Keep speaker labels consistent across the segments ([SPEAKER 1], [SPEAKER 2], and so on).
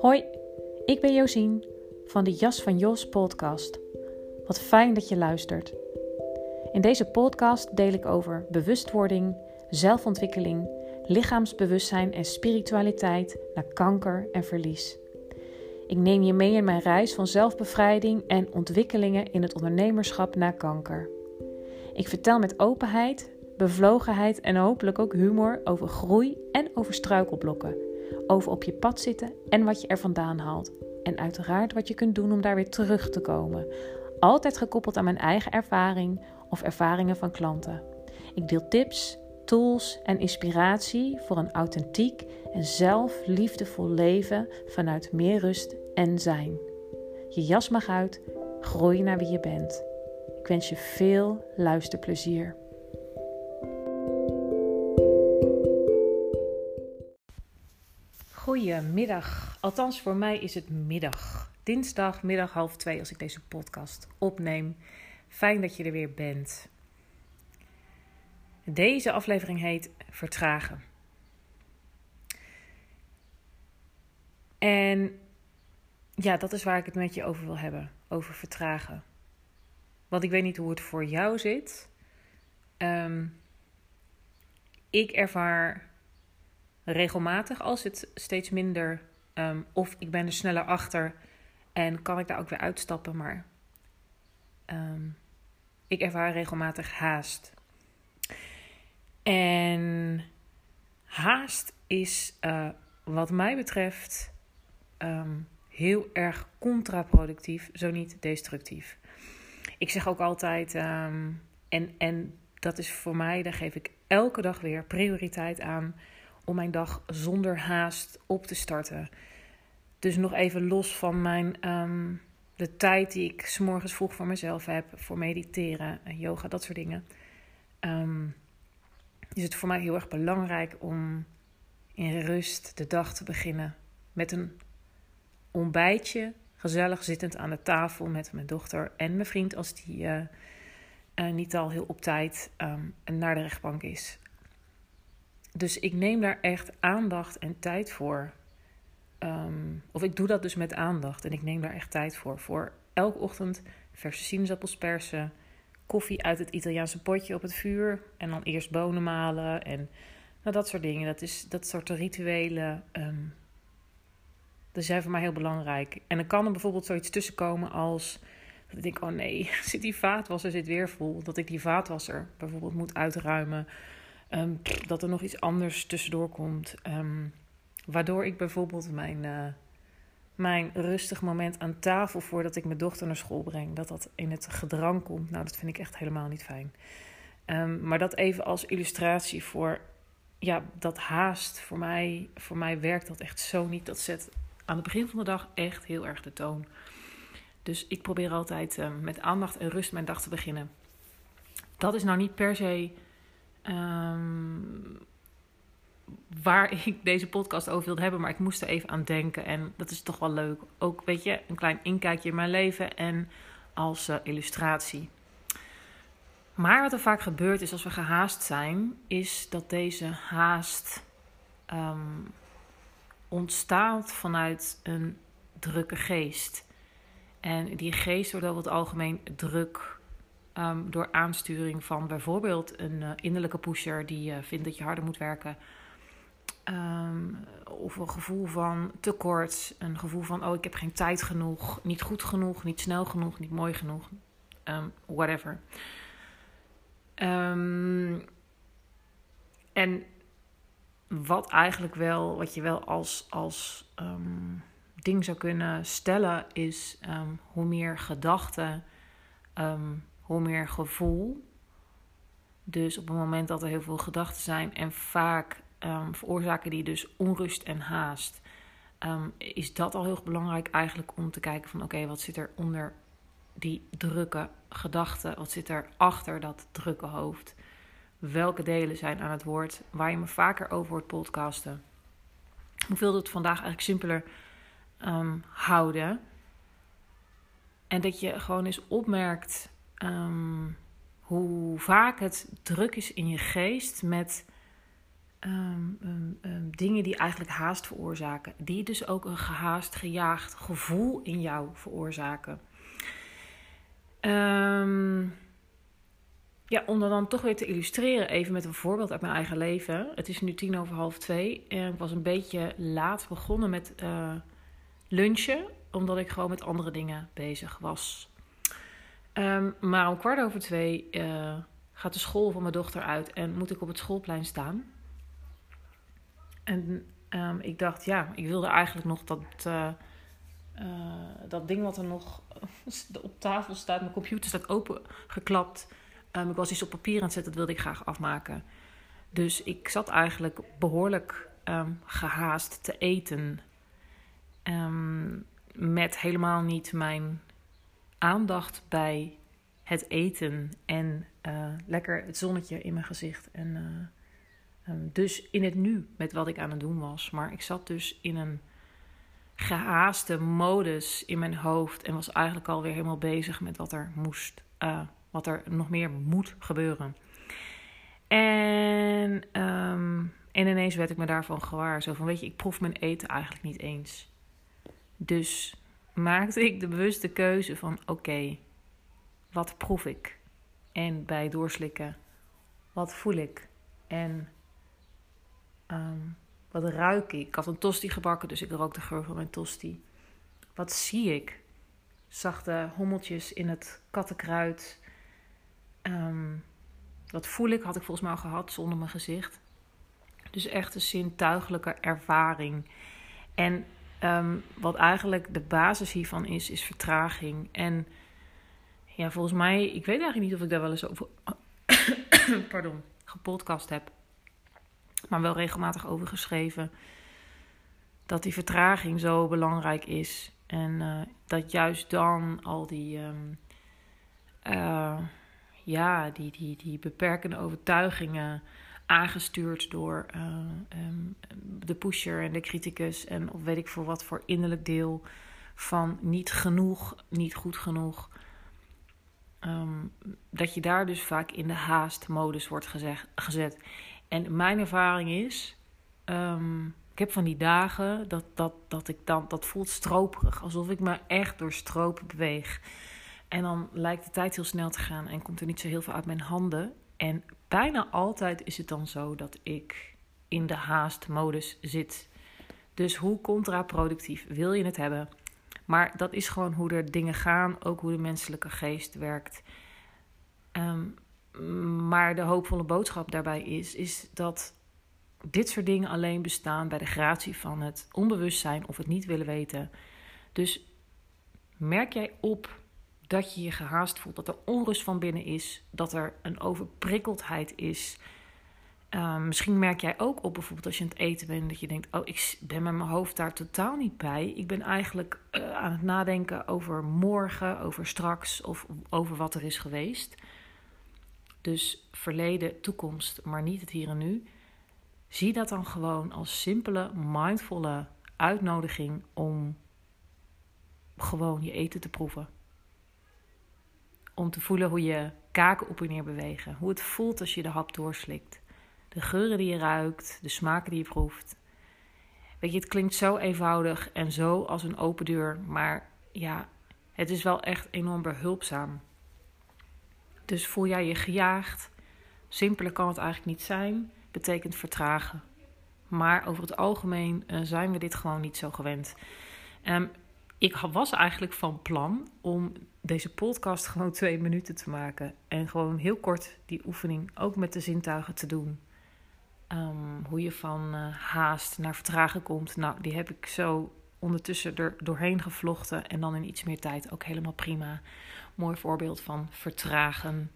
[SPEAKER 1] Hoi, ik ben Josien van de Jas van Jos podcast. Wat fijn dat je luistert. In deze podcast deel ik over bewustwording, zelfontwikkeling, lichaamsbewustzijn en spiritualiteit naar kanker en verlies. Ik neem je mee in mijn reis van zelfbevrijding en ontwikkelingen in het ondernemerschap na kanker. Ik vertel met openheid, bevlogenheid en hopelijk ook humor over groei en over struikelblokken. Over op je pad zitten en wat je er vandaan haalt. En uiteraard wat je kunt doen om daar weer terug te komen. Altijd gekoppeld aan mijn eigen ervaring of ervaringen van klanten. Ik deel tips, tools en inspiratie voor een authentiek en zelfliefdevol leven vanuit meer rust en zijn. Je jas mag uit, groei naar wie je bent. Ik wens je veel luisterplezier. Goedemiddag. Althans, voor mij is het middag. Dinsdag, middag half twee als ik deze podcast opneem. Fijn dat je er weer bent. Deze aflevering heet Vertragen. En ja, dat is waar ik het met je over wil hebben. Over vertragen. Want ik weet niet hoe het voor jou zit. Ehm, ik ervaar regelmatig als het steeds minder. Um, of ik ben er sneller achter en kan ik daar ook weer uitstappen. Maar um, ik ervaar regelmatig haast. En haast is, uh, wat mij betreft, um, heel erg contraproductief, zo niet destructief. Ik zeg ook altijd, en, en dat is voor mij, daar geef ik elke dag weer prioriteit aan om mijn dag zonder haast op te starten. Dus nog even los van mijn, um, de tijd die ik s'morgens vroeg voor mezelf heb, voor mediteren, yoga, dat soort dingen. Um, is het voor mij heel erg belangrijk om in rust de dag te beginnen met een ontbijtje, gezellig zittend aan de tafel met mijn dochter en mijn vriend als die uh, uh, niet al heel op tijd um, naar de rechtbank is. Dus ik neem daar echt aandacht en tijd voor. Um, of ik doe dat dus met aandacht en ik neem daar echt tijd voor. Voor elke ochtend verse sinaasappels persen, koffie uit het Italiaanse potje op het vuur en dan eerst bonen malen en nou, dat soort dingen. Dat, is, dat soort rituelen, um, zijn voor mij heel belangrijk. En dan kan er bijvoorbeeld zoiets tussenkomen als dat ik denk, oh nee, zit die vaatwasser zit weer vol. Dat ik die vaatwasser bijvoorbeeld moet uitruimen. Um, dat er nog iets anders tussendoor komt. Um, waardoor ik bijvoorbeeld mijn, uh, mijn rustig moment aan tafel voordat ik mijn dochter naar school breng, dat dat in het gedrang komt. Nou, dat vind ik echt helemaal niet fijn. Um, maar dat even als illustratie voor ja, dat haast. Voor mij, voor mij werkt dat echt zo niet. Dat zet aan het begin van de dag echt heel erg de toon. Dus ik probeer altijd met aandacht en rust mijn dag te beginnen. Dat is nou niet per se um, waar ik deze podcast over wilde hebben, maar ik moest er even aan denken. En dat is toch wel leuk. Ook, weet je, een klein inkijkje in mijn leven en als uh, illustratie. Maar wat er vaak gebeurt is als we gehaast zijn, is dat deze haast um, ontstaat vanuit een drukke geest. En die geest wordt over het algemeen druk um, door aansturing van bijvoorbeeld een uh, innerlijke pusher die uh, vindt dat je harder moet werken. Um, of een gevoel van tekort, een gevoel van oh ik heb geen tijd genoeg, niet goed genoeg, niet snel genoeg, niet mooi genoeg, um, whatever. en wat eigenlijk wel, wat je wel als, als ding zou kunnen stellen, is hoe meer gedachten, hoe meer gevoel. Dus op het moment dat er heel veel gedachten zijn en vaak veroorzaken die dus onrust en haast, is dat al heel belangrijk eigenlijk om te kijken van oké, wat zit er onder die drukke gedachten, wat zit er achter dat drukke hoofd welke delen zijn aan het woord, waar je me vaker over hoort podcasten. Ik wil het vandaag eigenlijk simpeler um, houden. En dat je gewoon eens opmerkt um, hoe vaak het druk is in je geest met ehm, ehm, dingen die eigenlijk haast veroorzaken. Die dus ook een gehaast, gejaagd gevoel in jou veroorzaken. ja, om dat dan toch weer te illustreren, even met een voorbeeld uit mijn eigen leven. Het is nu tien over half twee en ik was een beetje laat begonnen met uh, lunchen, omdat ik gewoon met andere dingen bezig was. Um, maar om kwart over twee uh, gaat de school van mijn dochter uit en moet ik op het schoolplein staan. En um, ik dacht, ja, ik wilde eigenlijk nog dat, uh, uh, dat ding wat er nog op tafel staat, mijn computer staat opengeklapt. Um, ik was iets op papier aan het zetten, dat wilde ik graag afmaken. Dus ik zat eigenlijk behoorlijk gehaast te eten. met helemaal niet mijn aandacht bij het eten en uh, lekker het zonnetje in mijn gezicht. En uh, um, dus in het nu met wat ik aan het doen was. Maar ik zat dus in een gehaaste modus in mijn hoofd en was eigenlijk alweer helemaal bezig met wat er moest, uh, wat er nog meer moet gebeuren. En, um, en ineens werd ik me daarvan gewaar. Zo van, weet je, ik proef mijn eten eigenlijk niet eens. Dus maakte ik de bewuste keuze van oké, wat proef ik? En bij doorslikken, wat voel ik? En um, wat ruik ik? Ik had een tosti gebakken, dus ik rook de geur van mijn tosti. Wat zie ik? Zachte hommeltjes in het kattenkruid. Um, wat voel ik? Had ik volgens mij al gehad zonder mijn gezicht. Dus echt een zintuigelijke ervaring. En um, wat eigenlijk de basis hiervan is, is vertraging. En ja, volgens mij, ik weet eigenlijk niet of ik daar wel eens over pardon, gepodcast heb. Maar wel regelmatig over geschreven. Dat die vertraging zo belangrijk is. En uh, dat juist dan al die, um, uh, ja, die, die, die beperkende overtuigingen aangestuurd door uh, um, de pusher en de criticus en of weet ik voor wat voor innerlijk deel van niet genoeg, niet goed genoeg. Um, dat je daar dus vaak in de haastmodus wordt gezet. En mijn ervaring is, um, ik heb van die dagen dat, dat, dat ik dan, dat voelt stroperig. Alsof ik me echt door stropen beweeg. En dan lijkt de tijd heel snel te gaan en komt er niet zo heel veel uit mijn handen. En bijna altijd is het dan zo dat ik in de haastmodus zit. Dus hoe contraproductief wil je het hebben? Maar dat is gewoon hoe er dingen gaan, ook hoe de menselijke geest werkt. Um, maar de hoopvolle boodschap daarbij is, is dat dit soort dingen alleen bestaan bij de gratie van het onbewustzijn of het niet willen weten. Dus merk jij op dat je je gehaast voelt, dat er onrust van binnen is, dat er een overprikkeldheid is. Uh, misschien merk jij ook op bijvoorbeeld als je aan het eten bent, dat je denkt: Oh, ik ben met mijn hoofd daar totaal niet bij. Ik ben eigenlijk uh, aan het nadenken over morgen, over straks of over wat er is geweest. Dus verleden, toekomst, maar niet het hier en nu. Zie dat dan gewoon als simpele, mindvolle uitnodiging om gewoon je eten te proeven om te voelen hoe je kaken op en neer bewegen. Hoe het voelt als je de hap doorslikt. De geuren die je ruikt, de smaken die je proeft. Weet je, het klinkt zo eenvoudig en zo als een open deur, maar ja, het is wel echt enorm behulpzaam. Dus voel jij je gejaagd? Simpeler kan het eigenlijk niet zijn, betekent vertragen. Maar over het algemeen uh, zijn we dit gewoon niet zo gewend. Um, ik was eigenlijk van plan om deze podcast gewoon twee minuten te maken. En gewoon heel kort die oefening ook met de zintuigen te doen. Um, hoe je van uh, haast naar vertragen komt. Nou, die heb ik zo ondertussen er doorheen gevlochten. En dan in iets meer tijd ook helemaal prima. Mooi voorbeeld van vertragen.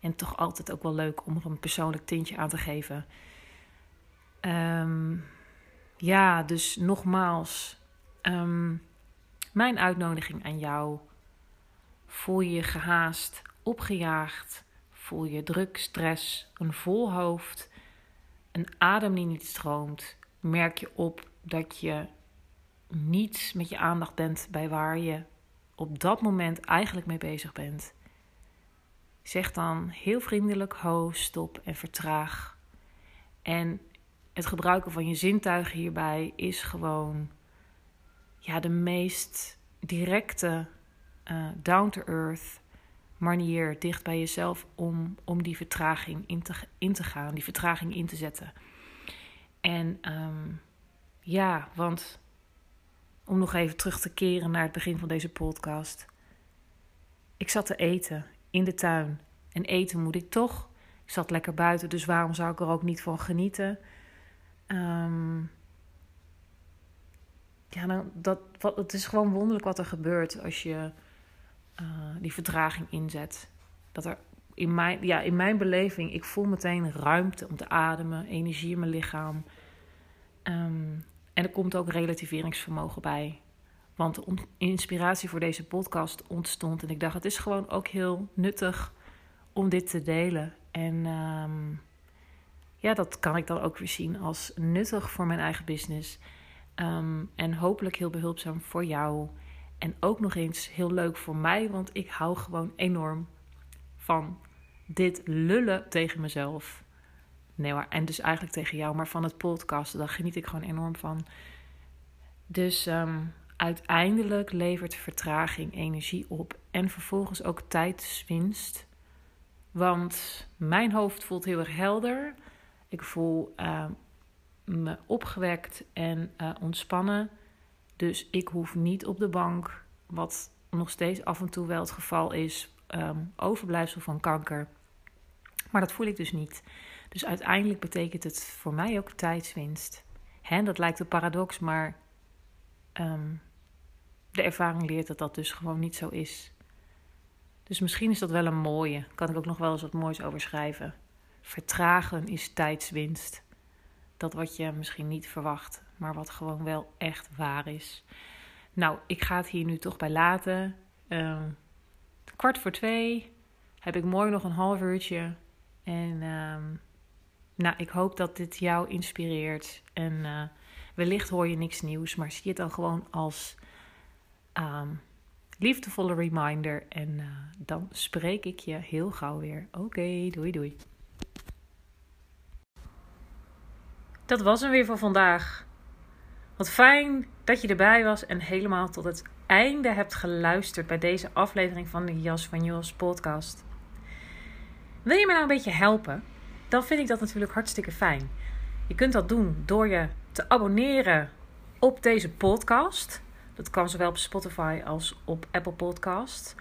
[SPEAKER 1] En toch altijd ook wel leuk om er een persoonlijk tintje aan te geven. Um, ja, dus nogmaals. Um, mijn uitnodiging aan jou. Voel je je gehaast, opgejaagd? Voel je druk, stress, een vol hoofd, een adem die niet stroomt? Merk je op dat je niet met je aandacht bent bij waar je op dat moment eigenlijk mee bezig bent? Zeg dan heel vriendelijk ho, stop en vertraag. En het gebruiken van je zintuigen hierbij is gewoon ja, de meest directe, uh, down-to-earth manier dicht bij jezelf om, om die vertraging in te, in te gaan, die vertraging in te zetten. En um, ja, want om nog even terug te keren naar het begin van deze podcast. Ik zat te eten in de tuin. En eten moet ik toch. Ik zat lekker buiten, dus waarom zou ik er ook niet van genieten? Um, ja, nou, dat, wat, het is gewoon wonderlijk wat er gebeurt als je uh, die vertraging inzet. Dat er in mijn, ja, in mijn beleving, ik voel meteen ruimte om te ademen, energie in mijn lichaam. Um, en er komt ook relativeringsvermogen bij. Want de inspiratie voor deze podcast ontstond. En ik dacht, het is gewoon ook heel nuttig om dit te delen. En um, ja, dat kan ik dan ook weer zien als nuttig voor mijn eigen business. Um, en hopelijk heel behulpzaam voor jou. En ook nog eens heel leuk voor mij, want ik hou gewoon enorm van dit lullen tegen mezelf. Nee hoor, en dus eigenlijk tegen jou, maar van het podcast, daar geniet ik gewoon enorm van. Dus um, uiteindelijk levert vertraging energie op en vervolgens ook tijdswinst. Want mijn hoofd voelt heel erg helder. Ik voel uh, me opgewekt en uh, ontspannen. Dus ik hoef niet op de bank, wat nog steeds af en toe wel het geval is, um, overblijfsel van kanker. Maar dat voel ik dus niet. Dus uiteindelijk betekent het voor mij ook tijdswinst. Hè, dat lijkt een paradox, maar um, de ervaring leert dat dat dus gewoon niet zo is. Dus misschien is dat wel een mooie. Kan ik ook nog wel eens wat moois over schrijven. Vertragen is tijdswinst. Dat wat je misschien niet verwacht, maar wat gewoon wel echt waar is. Nou, ik ga het hier nu toch bij laten. Uh, kwart voor twee heb ik mooi nog een half uurtje. En uh, nou, ik hoop dat dit jou inspireert. En uh, wellicht hoor je niks nieuws, maar zie het dan gewoon als um, liefdevolle reminder. En uh, dan spreek ik je heel gauw weer. Oké, doei doei. Dat was hem weer voor vandaag. Wat fijn dat je erbij was en helemaal tot het einde hebt geluisterd bij deze aflevering van de Jas van Jos podcast. Wil je me nou een beetje helpen? Dan vind ik dat natuurlijk hartstikke fijn. Je kunt dat doen door je te abonneren op deze podcast. Dat kan zowel op Spotify als op Apple Podcast.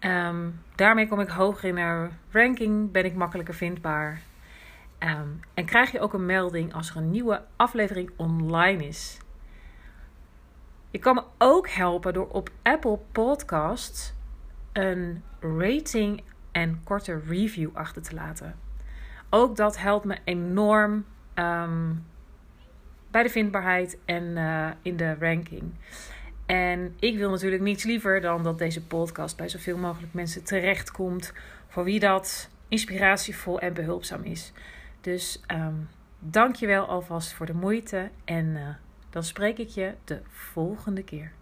[SPEAKER 1] Um, daarmee kom ik hoger in de ranking, ben ik makkelijker vindbaar. Um, en krijg je ook een melding als er een nieuwe aflevering online is. Je kan me ook helpen door op Apple Podcasts een rating en korte review achter te laten. Ook dat helpt me enorm um, bij de vindbaarheid en uh, in de ranking. En ik wil natuurlijk niets liever dan dat deze podcast bij zoveel mogelijk mensen terechtkomt. Voor wie dat inspiratievol en behulpzaam is. Dus um, dank je wel alvast voor de moeite. En uh, dan spreek ik je de volgende keer.